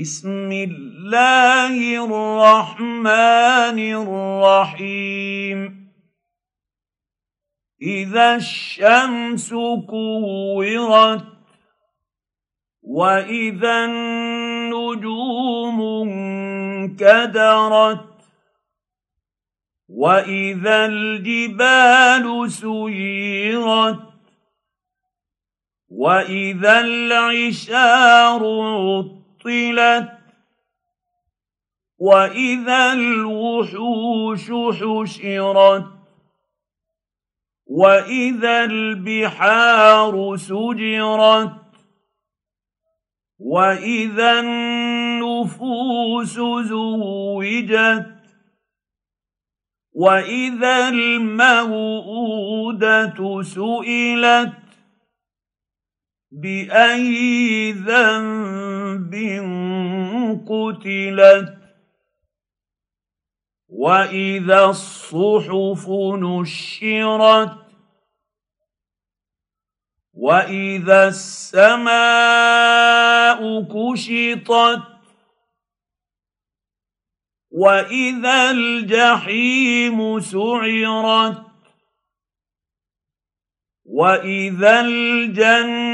بسم الله الرحمن الرحيم. إذا الشمس كورت وإذا النجوم انكدرت وإذا الجبال سيرت وإذا العشار عطلت واذا الوحوش حشرت واذا البحار سجرت واذا النفوس زوجت واذا الموءوده سئلت بأي ذنب قتلت. وإذا الصحف نشرت. وإذا السماء كشطت. وإذا الجحيم سعرت. وإذا الجنة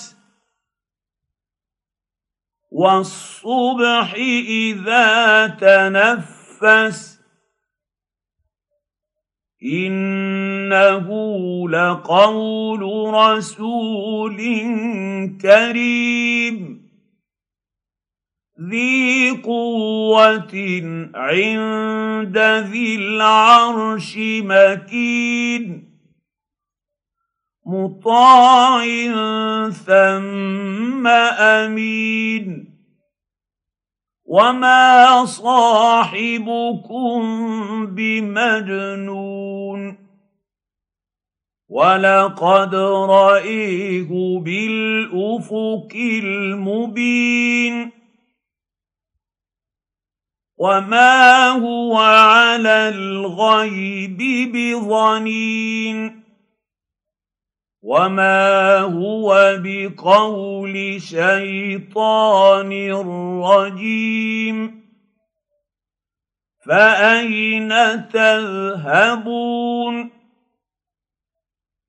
والصبح إذا تنفس إنه لقول رسول كريم. ذي قوة عند ذي العرش مكين. مطاع ثم أمين. وما صاحبكم بمجنون ولقد رايه بالافق المبين وما هو على الغيب بظنين وما هو بقول شيطان رجيم فاين تذهبون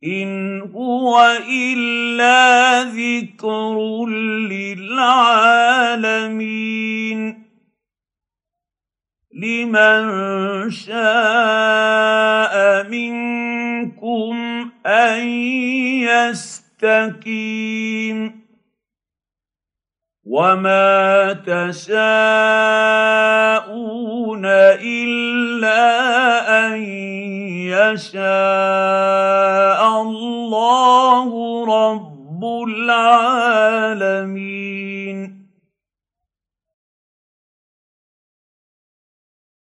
ان هو الا ذكر للعالمين لمن شاء منكم ان يستقيم وما تشاءون الا ان يشاء الله رب العالمين